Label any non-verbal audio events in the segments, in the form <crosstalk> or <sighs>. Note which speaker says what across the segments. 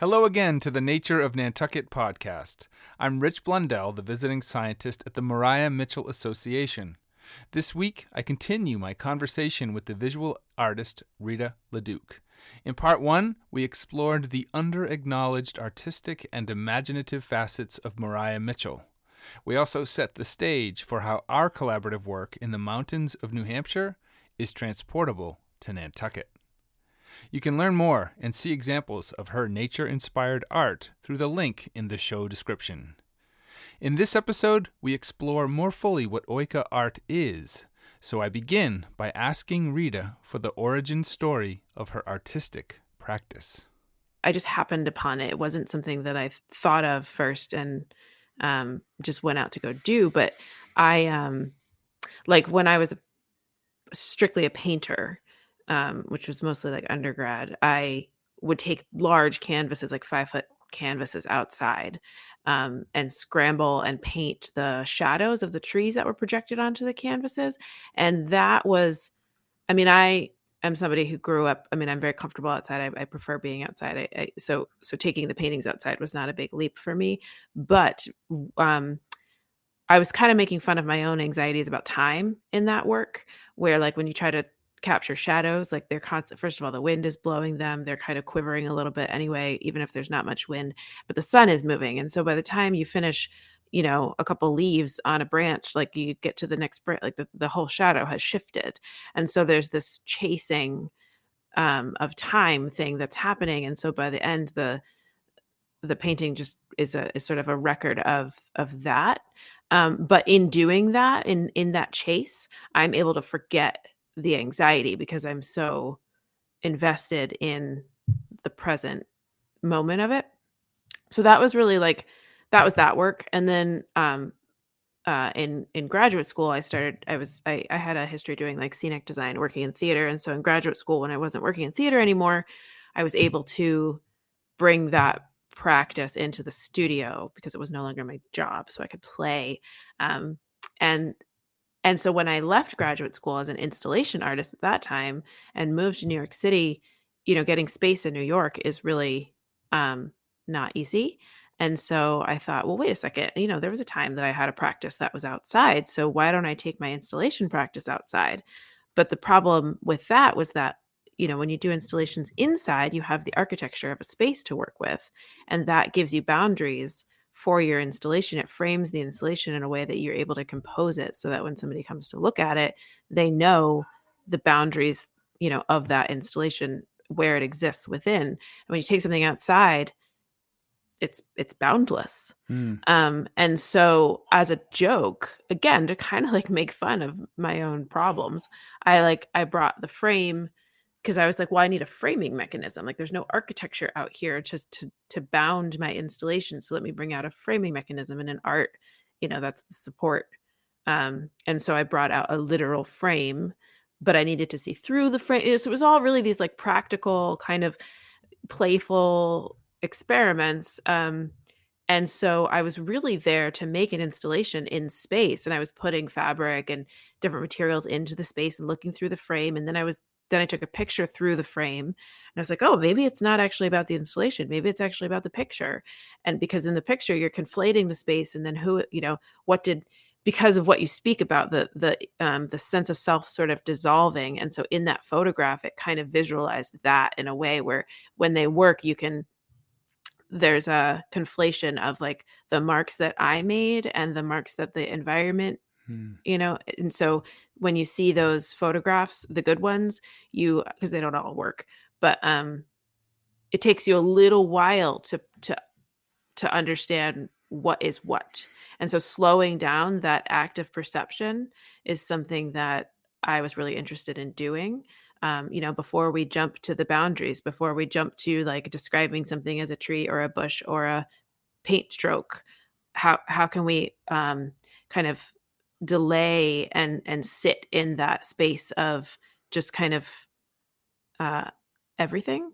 Speaker 1: Hello again to the Nature of Nantucket podcast. I'm Rich Blundell, the visiting scientist at the Maria Mitchell Association. This week, I continue my conversation with the visual artist Rita Leduc. In part one, we explored the under acknowledged artistic and imaginative facets of Maria Mitchell. We also set the stage for how our collaborative work in the mountains of New Hampshire is transportable to Nantucket. You can learn more and see examples of her nature inspired art through the link in the show description. In this episode, we explore more fully what Oika art is, so I begin by asking Rita for the origin story of her artistic practice.
Speaker 2: I just happened upon it. It wasn't something that I thought of first and um, just went out to go do. But I, um, like when I was strictly a painter, um, which was mostly like undergrad, I would take large canvases, like five foot canvases outside, um, and scramble and paint the shadows of the trees that were projected onto the canvases. And that was, I mean, I am somebody who grew up. I mean, I'm very comfortable outside. I, I prefer being outside. I, I, so, so taking the paintings outside was not a big leap for me. But um, I was kind of making fun of my own anxieties about time in that work, where like when you try to capture shadows like they're constant first of all the wind is blowing them they're kind of quivering a little bit anyway even if there's not much wind but the sun is moving and so by the time you finish you know a couple leaves on a branch like you get to the next branch like the, the whole shadow has shifted and so there's this chasing um of time thing that's happening and so by the end the the painting just is a is sort of a record of of that um but in doing that in in that chase i'm able to forget the anxiety because I'm so invested in the present moment of it. So that was really like that was that work. And then um uh in in graduate school I started I was I I had a history doing like scenic design working in theater and so in graduate school when I wasn't working in theater anymore I was able to bring that practice into the studio because it was no longer my job so I could play um and and so when I left graduate school as an installation artist at that time and moved to New York City, you know, getting space in New York is really um, not easy. And so I thought, well, wait a second. You know, there was a time that I had a practice that was outside. So why don't I take my installation practice outside? But the problem with that was that, you know, when you do installations inside, you have the architecture of a space to work with. And that gives you boundaries for your installation it frames the installation in a way that you're able to compose it so that when somebody comes to look at it they know the boundaries you know of that installation where it exists within and when you take something outside it's it's boundless mm. um and so as a joke again to kind of like make fun of my own problems i like i brought the frame because I was like, well, I need a framing mechanism. Like there's no architecture out here just to to bound my installation. So let me bring out a framing mechanism and an art, you know, that's the support. Um, and so I brought out a literal frame, but I needed to see through the frame. So it was all really these like practical, kind of playful experiments. Um, and so I was really there to make an installation in space. And I was putting fabric and different materials into the space and looking through the frame. And then I was then I took a picture through the frame and I was like, oh, maybe it's not actually about the installation. Maybe it's actually about the picture. And because in the picture, you're conflating the space and then who, you know, what did, because of what you speak about the the um, the sense of self sort of dissolving and so in that photograph it kind of visualized that in a way where when they work you can there's a conflation of like the marks that i made and the marks that the environment Hmm. You know, and so when you see those photographs, the good ones, you because they don't all work, but um it takes you a little while to to to understand what is what. And so slowing down that act of perception is something that I was really interested in doing. Um, you know, before we jump to the boundaries, before we jump to like describing something as a tree or a bush or a paint stroke, how how can we um, kind of delay and and sit in that space of just kind of uh everything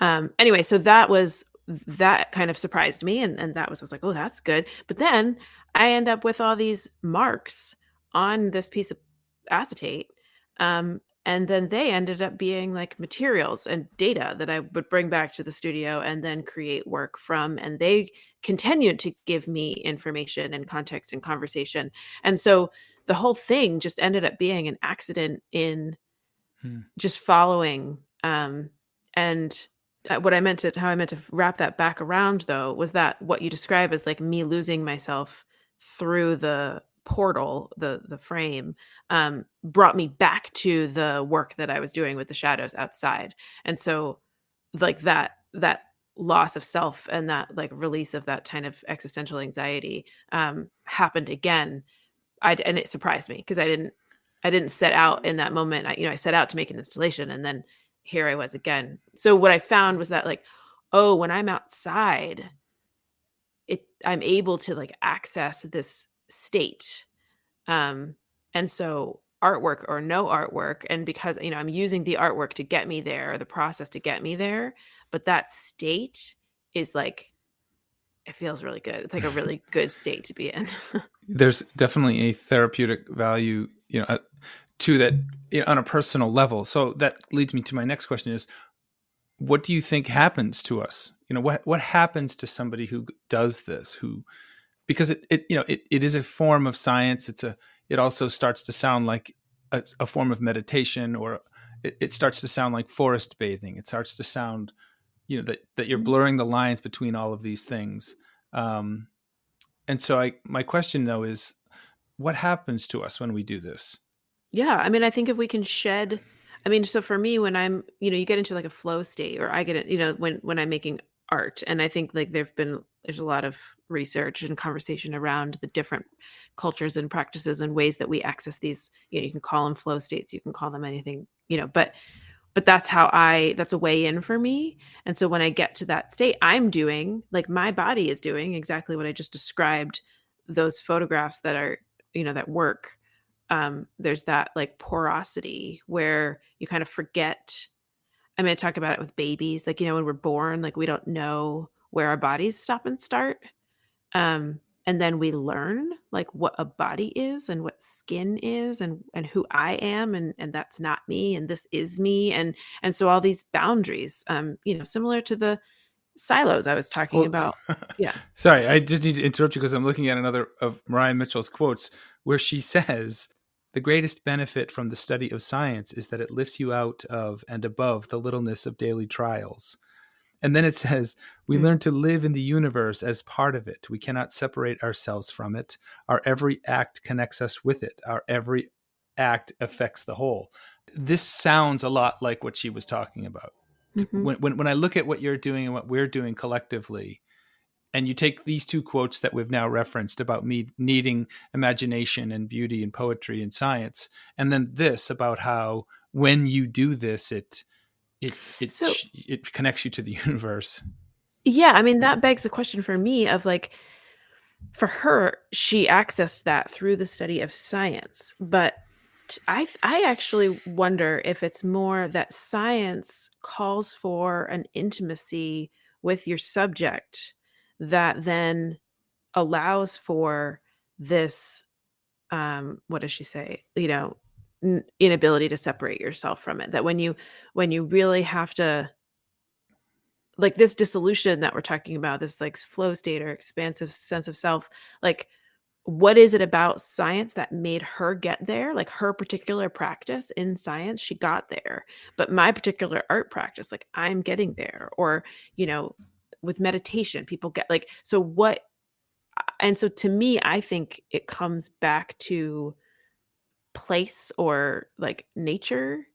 Speaker 2: um anyway so that was that kind of surprised me and and that was I was like oh that's good but then I end up with all these marks on this piece of acetate um and then they ended up being like materials and data that I would bring back to the studio and then create work from. And they continued to give me information and context and conversation. And so the whole thing just ended up being an accident in hmm. just following. Um, and uh, what I meant to, how I meant to wrap that back around though, was that what you describe as like me losing myself through the portal the the frame um brought me back to the work that i was doing with the shadows outside and so like that that loss of self and that like release of that kind of existential anxiety um happened again i and it surprised me because i didn't i didn't set out in that moment I, you know i set out to make an installation and then here i was again so what i found was that like oh when i'm outside it i'm able to like access this state. Um, and so artwork or no artwork, and because you know I'm using the artwork to get me there, the process to get me there, but that state is like it feels really good. It's like a really <laughs> good state to be in. <laughs>
Speaker 1: There's definitely a therapeutic value, you know, uh, to that you know, on a personal level. So that leads me to my next question: is what do you think happens to us? You know, what what happens to somebody who does this, who because it, it you know it, it is a form of science it's a it also starts to sound like a, a form of meditation or it, it, starts to sound like forest bathing. It starts to sound you know that that you're mm-hmm. blurring the lines between all of these things. Um and so i my question though is what happens to us when we do this?
Speaker 2: Yeah i mean i think if we can shed i mean so for me when i'm you know you get into like a flow state or i get it you know when when i'm making art and i think like there've been there's a lot of research and conversation around the different cultures and practices and ways that we access these you know you can call them flow states you can call them anything you know but but that's how i that's a way in for me and so when i get to that state i'm doing like my body is doing exactly what i just described those photographs that are you know that work um there's that like porosity where you kind of forget I'm going to talk about it with babies. Like, you know, when we're born, like we don't know where our bodies stop and start. Um, and then we learn like what a body is and what skin is and and who I am and and that's not me and this is me and and so all these boundaries um you know similar to the silos I was talking well, about. <laughs> Yeah.
Speaker 1: Sorry, I just need to interrupt you because I'm looking at another of Maria Mitchell's quotes where she says the greatest benefit from the study of science is that it lifts you out of and above the littleness of daily trials. And then it says, We mm. learn to live in the universe as part of it. We cannot separate ourselves from it. Our every act connects us with it. Our every act affects the whole. This sounds a lot like what she was talking about. Mm-hmm. When, when, when I look at what you're doing and what we're doing collectively, and you take these two quotes that we've now referenced about me needing imagination and beauty and poetry and science and then this about how when you do this it it it, so, it connects you to the <laughs> universe.
Speaker 2: Yeah i mean that begs the question for me of like for her she accessed that through the study of science but I I actually wonder if it's more that science calls for an intimacy with your subject that then allows for this um what does she say? You know inability to separate yourself from it that when you when you really have to like this dissolution that we're talking about this like flow state or expansive sense of self like what is it about science that made her get there? Like her particular practice in science she got there but my particular art practice like i'm getting there or you know with meditation people get like so what and so to me i think it comes back to place or like nature?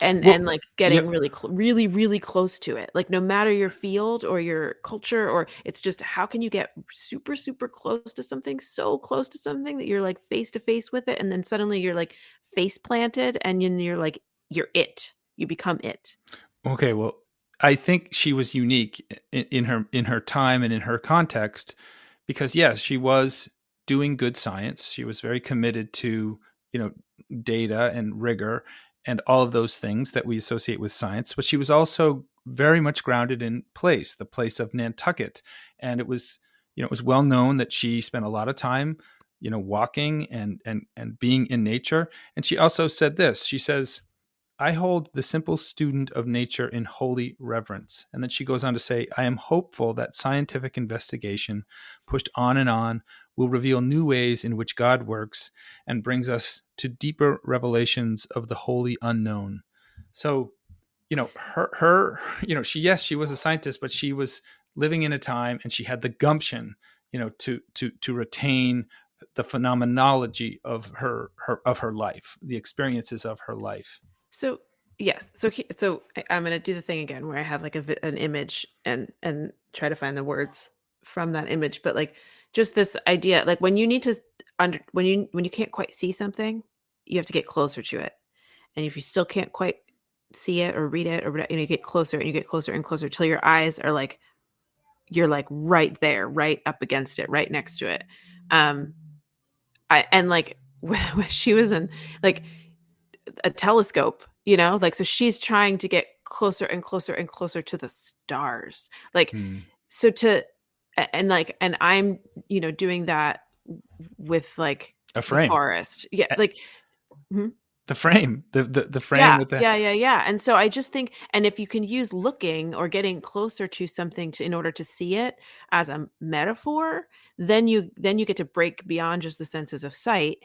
Speaker 2: And well, and like getting really cl- really really close to it like no matter your field or your culture or it's just how can you get super super close to something so close to something that you're like face to face with it and then suddenly you're like face planted and you're like you're it you become it?
Speaker 1: Okay well I think she was unique in, in, her in her time and in her context because yes, she was doing good science. She was very committed to you know data and rigor and all of those things that we associate with science. But she was also very much grounded in place, the place of Nantucket, and it was you know it was well known that she spent a lot of time you know walking and and and being in nature and she also said this she says I hold the simple student of nature in holy reverence. And then she goes on to say, I am hopeful that scientific investigation, pushed on and on, will reveal new ways in which God works and brings us to deeper revelations of the holy unknown. So, you know, her, her, <laughs> you know, she, yes, she was a scientist, but she was living in a time and she had the gumption, you know, to, to, to retain the phenomenology of her, her, of her life, the experiences of her life.
Speaker 2: So yes, so he, so I, I'm gonna do the thing again where I have like a an image and and try to find the words from that image, but like just this idea, like when you need to under when you when you can't quite see something, you have to get closer to it, and if you still can't quite see it or read it or you, know, you get closer and you get closer and closer till your eyes are like you're like right there, right up against it, right next to it. Um, I and like <laughs> when she was in like a telescope, you know, like so she's trying to get closer and closer and closer to the stars. Like
Speaker 1: Hmm.
Speaker 2: so to and like and I'm, you know, doing that with like
Speaker 1: A frame.
Speaker 2: forest. Yeah, like
Speaker 1: The frame. The the, the frame
Speaker 2: yeah,
Speaker 1: with the
Speaker 2: yeah, yeah, yeah. And so I just think, and if you can use looking or getting closer to something to in order to see it as a metaphor, then you then you get to break beyond just the senses of sight,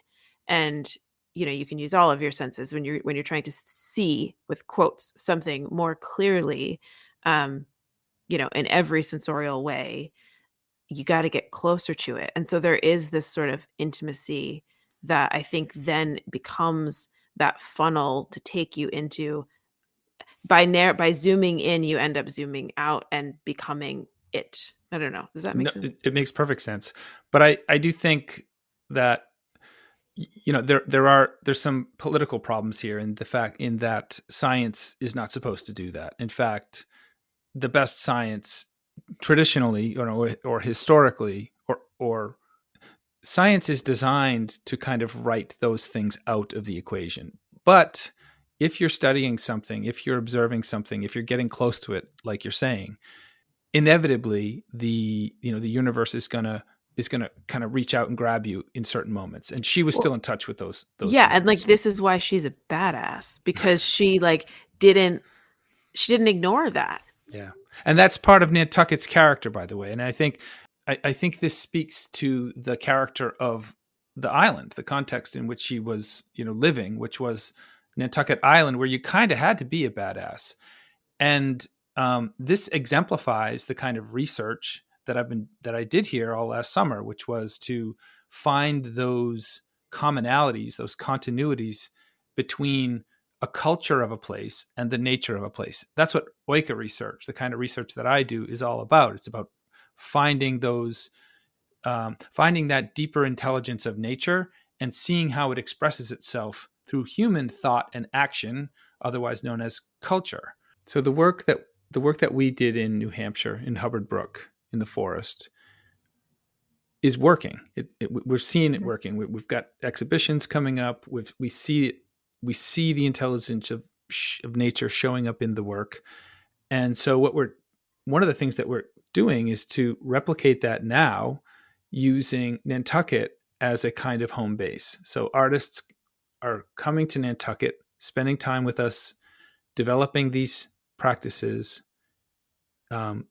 Speaker 2: and you know you can use all of your senses when you're when you're trying to see with quotes something more clearly, um, you know, in every sensorial way. You got to get closer to it, and so there is this sort of intimacy that I think then becomes that funnel to take you into by narrow by zooming in you end up zooming out and becoming it i don't know does that make
Speaker 1: no,
Speaker 2: sense
Speaker 1: it, it makes perfect sense. But I I do think that you know there there are there's some political problems here in the fact in that science is not supposed to do that. In fact, the best science traditionally or or historically or or science is designed to kind of write those things out of the equation. But if you're studying something, if you're observing something, if you're getting close to it, like you're saying, inevitably the you know the universe is gonna is gonna kind of reach out and grab you in certain moments. And she was
Speaker 2: Well,
Speaker 1: still in touch with those those
Speaker 2: yeah and like this is why she's a badass because she like didn't she didn't ignore that
Speaker 1: Yeah, and that's part of Nantucket's character, by the way. And I think, I, I think this speaks to the character of the island, the context in which she was, you know, living, which was Nantucket Island, where you kind of had to be a badass. And um, this exemplifies the kind of research that I've been that I did here all last summer, which was to find those commonalities, those continuities between a culture of a place and the nature of a place. That's what Oika research, the kind of research that I do, is all about. It's about finding those, um, finding that deeper intelligence of nature and seeing how it expresses itself through human thought and action, otherwise known as culture. So the work that the work that we did in New Hampshire in Hubbard Brook in the forest is working. It, it, we're seeing it working. We, we've got exhibitions coming up. We've, we see it we see the intelligence of of nature showing up in the work and so what we're one of the things that we're doing is to replicate that now using nantucket as a kind of home base so artists are coming to nantucket spending time with us developing these practices um,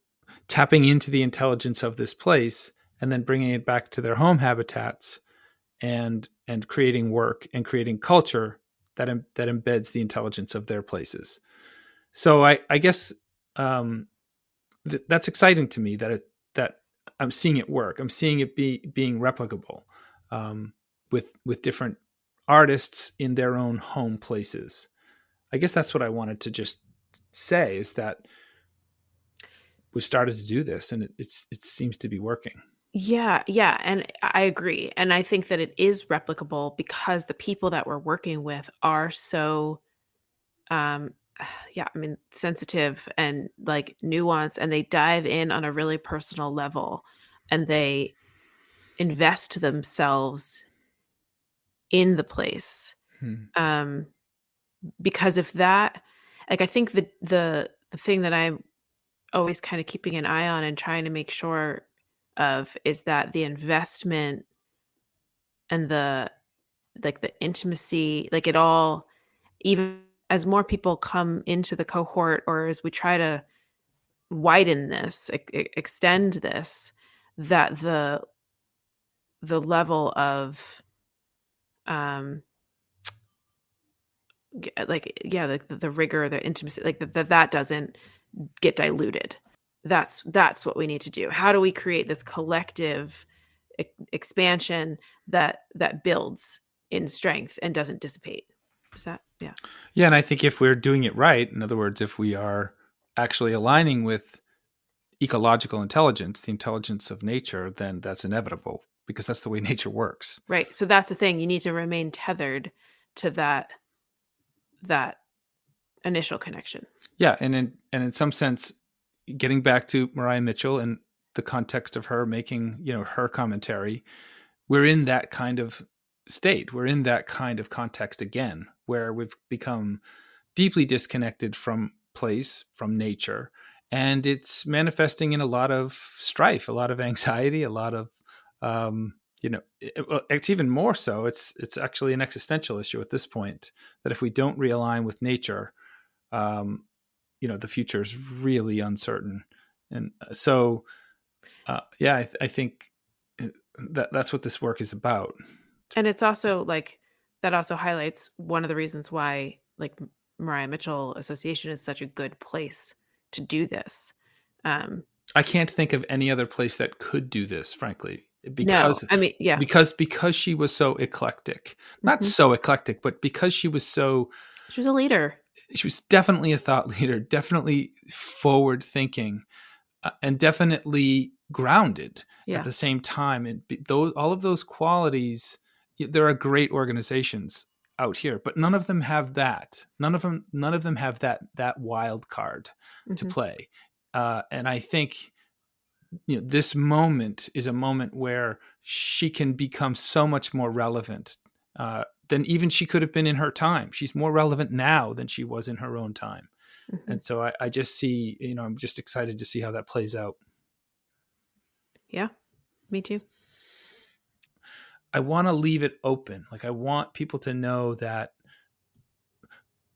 Speaker 1: tapping into the intelligence of this place and then bringing it back to their home habitats and and creating work and creating culture that em- that embeds the intelligence of their places. So I I guess um, th- that's exciting to me that it, that I'm seeing it work. I'm seeing it be being replicable um, with with different artists in their own home places. I guess that's what I wanted to just say is that we've started to do this and it, it's it seems to be working.
Speaker 2: Yeah, yeah, and I agree. And I think that it is replicable because the people that we're working with are so um <sighs> yeah, I mean sensitive and like nuanced and they dive in on a really personal level and they invest themselves in the place.
Speaker 1: Hmm.
Speaker 2: Um because if that like I think the the the thing that I'm always kind of keeping an eye on and trying to make sure of is that the investment and the like the intimacy like it all even as more people come into the cohort or as we try to widen this e- extend this that the the level of um like yeah the, the rigor the intimacy like that that doesn't get diluted. That's that's what we need to do. How do we create this collective e- expansion that that builds in strength and doesn't dissipate? Is that yeah.
Speaker 1: Yeah and i think if we're doing it right in other words if we are actually aligning with ecological intelligence the intelligence of nature then that's inevitable because that's the way <laughs> nature works.
Speaker 2: Right so that's the thing. You need to remain tethered to that that initial connection
Speaker 1: yeah and in and in some sense getting back to Maria Mitchell and the context of her making, you know, her commentary, we're in that kind of state. We're in that kind of context again, where we've become deeply disconnected from place, from nature, and it's manifesting in a lot of strife, a lot of anxiety, a lot of, um, you know, it, it's even more so. It's it's actually an existential issue at this point that if we don't realign with nature, um, you know the future is really uncertain. And uh, so uh, yeah I, th- I, think uh, that that's what this work is about.
Speaker 2: And it's also like that also highlights one of the reasons why like Maria mitchell association is such a good place to do this. Um
Speaker 1: i can't think of any other place that could do this frankly because
Speaker 2: no, i mean yeah.
Speaker 1: because because she was so eclectic. Not mm-hmm. so eclectic but because she was so
Speaker 2: she was a leader
Speaker 1: she was definitely a thought <laughs> leader, definitely forward thinking, uh, and definitely grounded yeah. at the same time. And those all of those qualities, there are great organizations out here, but none of them have that. None of them, none of them have that that wild card mm-hmm. to play. Uh, and I think you know this moment is a moment where she can become so much more relevant uh, than even she could have been in her time. She's more relevant now than she was in her own time. Mm-hmm. And so I, I just see, you know, I'm just excited to see how that plays out.
Speaker 2: Yeah, me too.
Speaker 1: I want to leave it open. Like I want people to know that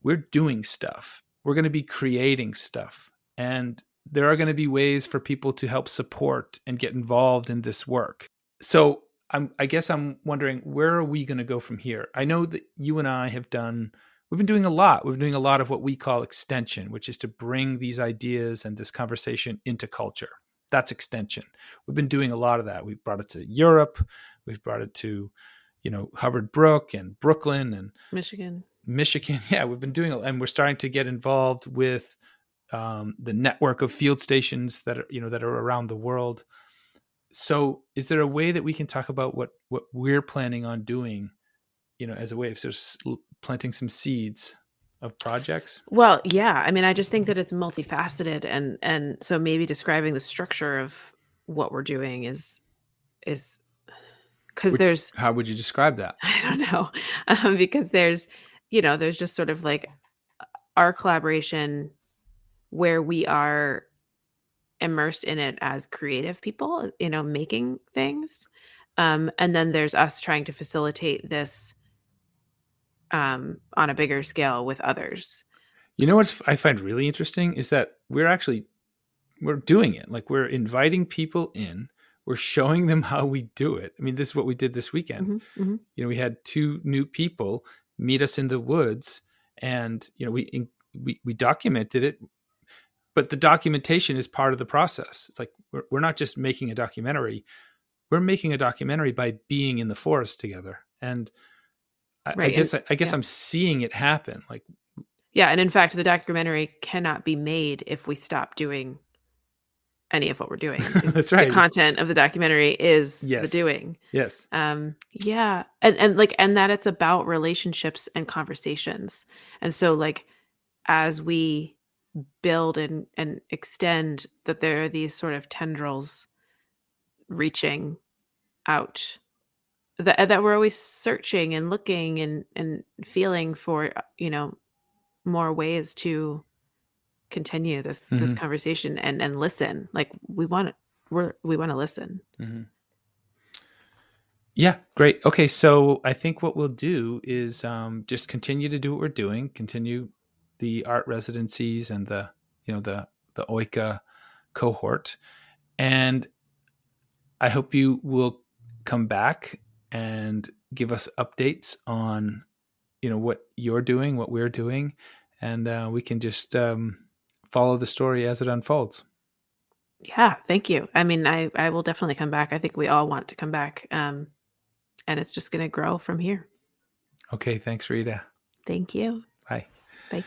Speaker 1: we're doing stuff. We're going to be creating stuff. And there are going to be ways for people to help support and get involved in this work. So I'm, I guess I'm wondering where are we going to go from here? I know that you and I have done. We've been doing a lot. We've been doing a lot of what we call extension, which is to bring these ideas and this conversation into culture. That's extension. We've been doing a lot of that. We've brought it to Europe. We've brought it to, you know, Hubbard Brook and Brooklyn and
Speaker 2: Michigan.
Speaker 1: Michigan. <laughs> Yeah, we've been doing, and we're starting to get involved with um, the network of field stations that are, you know, that are around the world so is there a way that we can talk about what what we're planning on doing you know as a way of sort of planting some seeds of projects?
Speaker 2: Well yeah i mean i just think that it's multifaceted and and so maybe describing the structure of what we're doing is is because there's
Speaker 1: how would you describe that? <laughs>
Speaker 2: I don't know um, because there's you know there's just sort of like our collaboration where we are immersed in it as creative people, you know, making things. Um, and then there's us trying to facilitate this um, on a bigger scale with others.
Speaker 1: You know what I find really interesting is that we're actually we're doing it. Like we're inviting people in. We're showing them how we do it. I mean, this is what we did this weekend. Mm-hmm, mm-hmm. You know, we had two new people meet us in the woods, and you know, we we we documented it but the documentation is part of the process. It's like we're, we're not just making a documentary. We're making a documentary by being in the forest together. And i, right. I guess and, I, I, guess yeah. i'm seeing it happen like
Speaker 2: yeah and in fact the documentary cannot be made if we stop doing any of what we're doing. <laughs>
Speaker 1: That's right.
Speaker 2: the content of the documentary is yes. the doing.
Speaker 1: Yes.
Speaker 2: Um yeah and and like and that it's about relationships and conversations. And so like as we build and and extend that there are these sort of tendrils reaching out that that we're always searching and looking and and feeling for uh, you know more ways to continue this mm-hmm. this conversation and and listen like we want to we're we want to listen
Speaker 1: mm-hmm. Yeah, great. Okay, so I think what we'll do is um, just continue to do what we're doing, continue the art residencies and the you know the the Oika cohort, and I hope you will come back and give us updates on you know what you're doing, what we're doing, and uh, we can just um, follow the story as it unfolds.
Speaker 2: Yeah, thank you. I mean, I I will definitely come back. I think we all want to come back, um, and it's just going to grow from here.
Speaker 1: Okay, thanks, Rita.
Speaker 2: Thank you.
Speaker 1: Bye.
Speaker 2: Bye.